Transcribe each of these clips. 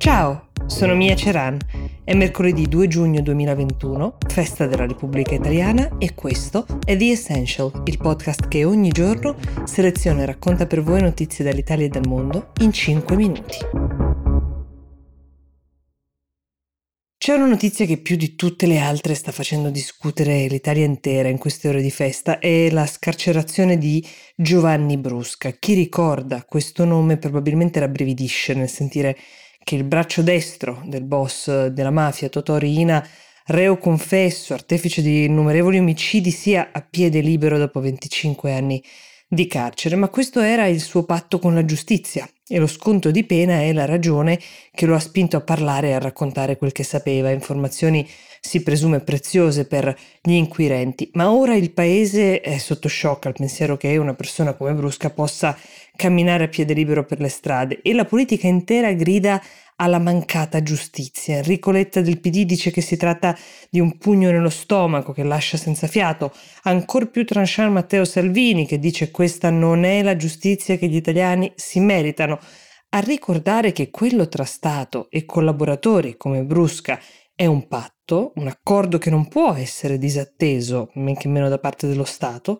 Ciao, sono Mia Ceran. È mercoledì 2 giugno 2021, festa della Repubblica Italiana e questo è The Essential, il podcast che ogni giorno seleziona e racconta per voi notizie dall'Italia e dal mondo in 5 minuti. C'è una notizia che più di tutte le altre sta facendo discutere l'Italia intera in queste ore di festa, è la scarcerazione di Giovanni Brusca. Chi ricorda questo nome probabilmente rabbrividisce nel sentire che il braccio destro del boss della mafia, Totò Riina, reo confesso, artefice di innumerevoli omicidi, sia a piede libero dopo 25 anni di carcere, ma questo era il suo patto con la giustizia e lo sconto di pena è la ragione che lo ha spinto a parlare e a raccontare quel che sapeva, informazioni si presume preziose per gli inquirenti, ma ora il paese è sotto shock al pensiero che una persona come Brusca possa camminare a piede libero per le strade e la politica intera grida alla mancata giustizia. Enrico Letta del PD dice che si tratta di un pugno nello stomaco che lascia senza fiato. Ancor più tranchant Matteo Salvini che dice questa non è la giustizia che gli italiani si meritano. A ricordare che quello tra Stato e collaboratori come Brusca è un patto, un accordo che non può essere disatteso, men che meno da parte dello Stato,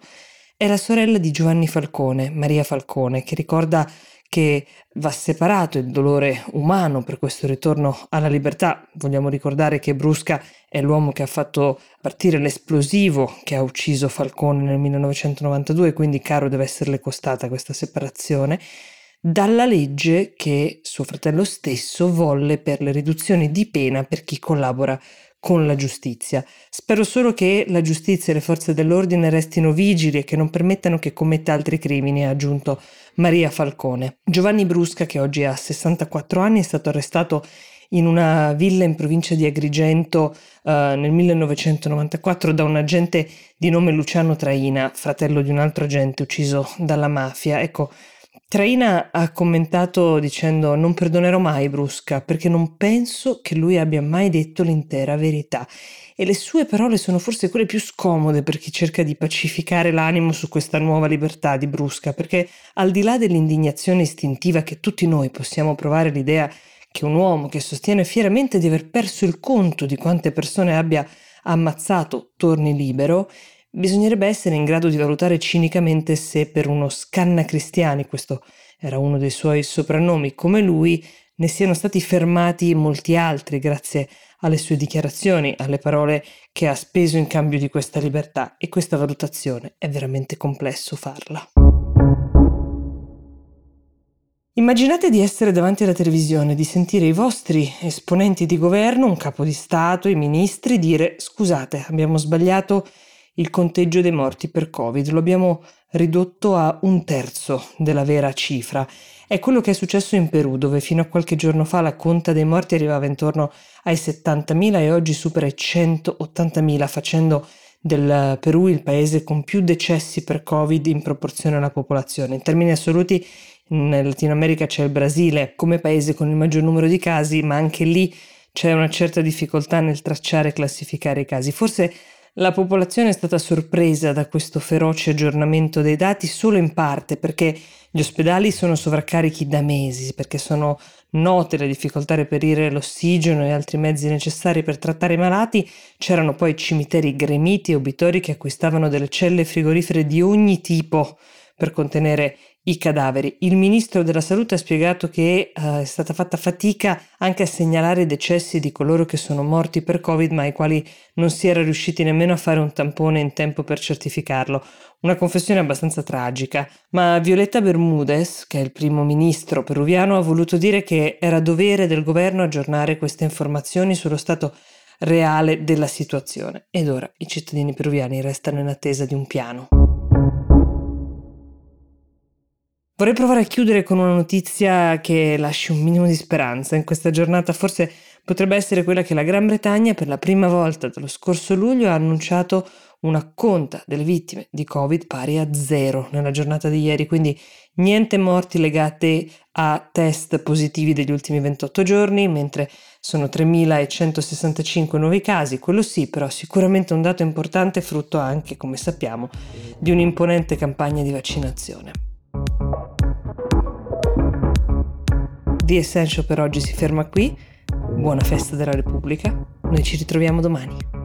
è la sorella di Giovanni Falcone, Maria Falcone, che ricorda che va separato il dolore umano per questo ritorno alla libertà. Vogliamo ricordare che Brusca è l'uomo che ha fatto partire l'esplosivo che ha ucciso Falcone nel 1992, quindi caro deve esserle costata questa separazione, dalla legge che suo fratello stesso volle per le riduzioni di pena per chi collabora con la giustizia. Spero solo che la giustizia e le forze dell'ordine restino vigili e che non permettano che commetta altri crimini, ha aggiunto Maria Falcone. Giovanni Brusca, che oggi ha 64 anni, è stato arrestato in una villa in provincia di Agrigento uh, nel 1994 da un agente di nome Luciano Traina, fratello di un altro agente ucciso dalla mafia. Ecco, Traina ha commentato dicendo non perdonerò mai Brusca perché non penso che lui abbia mai detto l'intera verità e le sue parole sono forse quelle più scomode per chi cerca di pacificare l'animo su questa nuova libertà di Brusca perché al di là dell'indignazione istintiva che tutti noi possiamo provare l'idea che un uomo che sostiene fieramente di aver perso il conto di quante persone abbia ammazzato torni libero bisognerebbe essere in grado di valutare cinicamente se per uno scanna cristiani, questo era uno dei suoi soprannomi, come lui, ne siano stati fermati molti altri grazie alle sue dichiarazioni, alle parole che ha speso in cambio di questa libertà e questa valutazione è veramente complesso farla. Immaginate di essere davanti alla televisione, di sentire i vostri esponenti di governo, un capo di Stato, i ministri dire scusate, abbiamo sbagliato il conteggio dei morti per Covid, lo abbiamo ridotto a un terzo della vera cifra. È quello che è successo in Perù, dove fino a qualche giorno fa la conta dei morti arrivava intorno ai 70.000 e oggi supera i 180.000, facendo del Perù il paese con più decessi per Covid in proporzione alla popolazione. In termini assoluti, in Latino America c'è il Brasile come paese con il maggior numero di casi, ma anche lì c'è una certa difficoltà nel tracciare e classificare i casi. Forse la popolazione è stata sorpresa da questo feroce aggiornamento dei dati solo in parte perché gli ospedali sono sovraccarichi da mesi, perché sono note le difficoltà a reperire l'ossigeno e altri mezzi necessari per trattare i malati, c'erano poi cimiteri gremiti e obitori che acquistavano delle celle frigorifere di ogni tipo per contenere i cadaveri. Il ministro della Salute ha spiegato che uh, è stata fatta fatica anche a segnalare i decessi di coloro che sono morti per Covid, ma ai quali non si era riusciti nemmeno a fare un tampone in tempo per certificarlo. Una confessione abbastanza tragica, ma Violetta Bermudez, che è il primo ministro peruviano, ha voluto dire che era dovere del governo aggiornare queste informazioni sullo stato reale della situazione. Ed ora i cittadini peruviani restano in attesa di un piano. Vorrei provare a chiudere con una notizia che lasci un minimo di speranza. In questa giornata forse potrebbe essere quella che la Gran Bretagna per la prima volta dallo scorso luglio ha annunciato una conta delle vittime di Covid pari a zero nella giornata di ieri, quindi niente morti legate a test positivi degli ultimi 28 giorni, mentre sono 3.165 nuovi casi, quello sì, però sicuramente un dato importante frutto anche, come sappiamo, di un'imponente campagna di vaccinazione. The Essential per oggi si ferma qui. Buona festa della Repubblica. Noi ci ritroviamo domani.